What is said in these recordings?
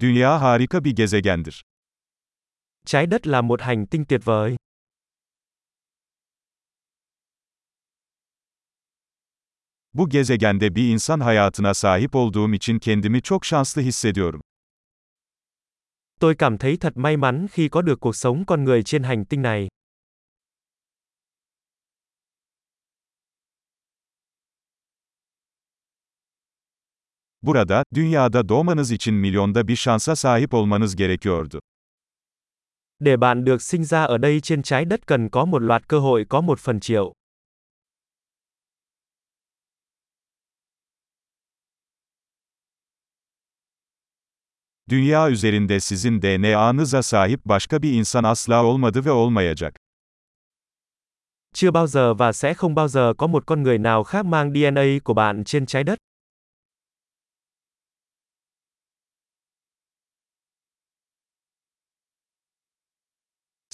Dünya harika bir gezegendir. Trái đất là một hành tinh tuyệt vời. Bu gezegende bir insan hayatına sahip olduğum için kendimi çok şanslı hissediyorum. Tôi cảm thấy thật may mắn khi có được cuộc sống con người trên hành tinh này. Burada, dünyada doğmanız için milyonda bir şansa sahip olmanız gerekiyordu. Để bạn được sinh ra ở đây trên trái đất cần có một loạt cơ hội có một phần triệu. Dünya üzerinde sizin DNA'nıza sahip başka bir insan asla olmadı ve olmayacak. Chưa bao giờ và sẽ không bao giờ có một con người nào khác mang DNA của bạn trên trái đất.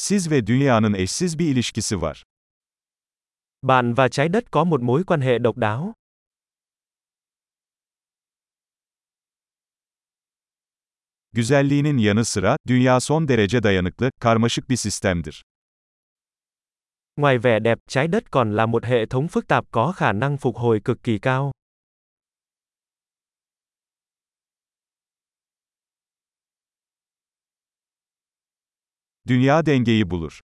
Siz ve dünyanın eşsiz bir ilişkisi var. Bạn và trái đất có một mối quan hệ độc đáo. Güzelliğinin yanı sıra, dünya son derece dayanıklı, karmaşık bir sistemdir. Ngoài vẻ đẹp, trái đất còn là một hệ thống phức tạp có khả năng phục hồi cực kỳ cao. Dünya dengeyi bulur.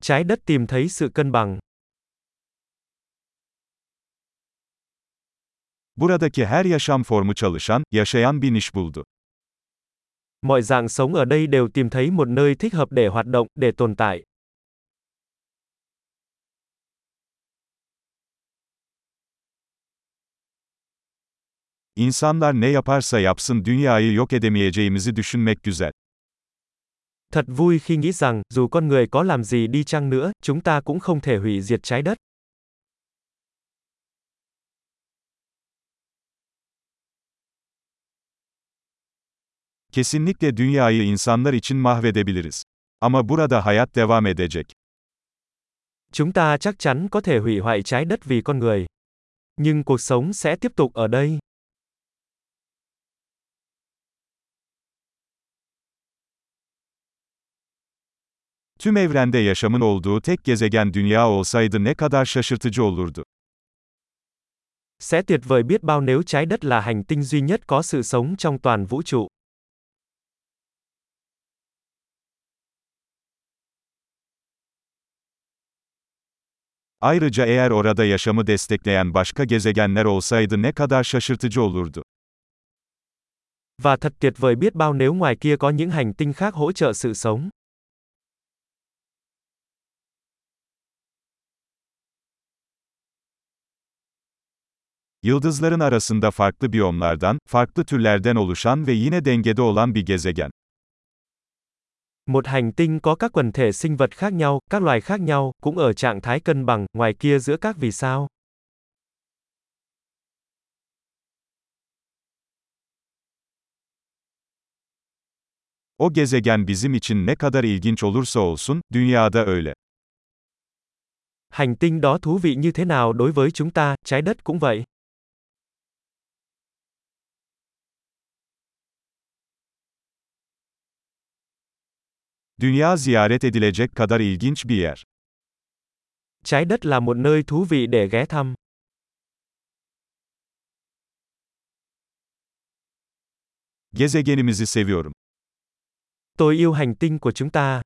Trái đất tìm thấy sự cân bằng. Buradaki her yaşam formu çalışan, yaşayan bir niş buldu. Mọi dạng sống ở đây đều tìm thấy một nơi thích hợp để hoạt động, để tồn tại. İnsanlar ne yaparsa yapsın dünyayı yok edemeyeceğimizi düşünmek güzel. Thật vui khi nghĩ rằng, dù con người có làm gì đi chăng nữa, chúng ta cũng không thể hủy diệt trái đất. Kesinlikle dünyayı insanlar için mahvedebiliriz. Ama burada hayat devam edecek. Chúng ta chắc chắn có thể hủy hoại trái đất vì con người. Nhưng cuộc sống sẽ tiếp tục ở đây. Tüm evrende yaşamın olduğu tek gezegen dünya olsaydı ne kadar şaşırtıcı olurdu. Sẽ tuyệt vời biết bao nếu trái đất là hành tinh duy nhất có sự sống trong toàn vũ trụ. Ayrıca eğer orada yaşamı destekleyen başka gezegenler olsaydı ne kadar şaşırtıcı olurdu. Và thật tuyệt vời biết bao nếu ngoài kia có những hành tinh khác hỗ trợ sự sống. Yıldızların arasında farklı biyomlardan, farklı türlerden oluşan ve yine dengede olan bir gezegen. Một hành tinh có các quần thể sinh vật khác nhau, các loài khác nhau, cũng ở trạng thái cân bằng, ngoài kia giữa các vì sao. O gezegen bizim için ne kadar ilginç olursa olsun, dünyada öyle. Hành tinh đó thú vị như thế nào đối với chúng ta, trái đất cũng vậy. Dünya ziyaret edilecek kadar ilginç bir yer. Trái đất là một nơi thú vị để ghé thăm. Gezegenimizi seviyorum. Tôi yêu hành tinh của chúng ta.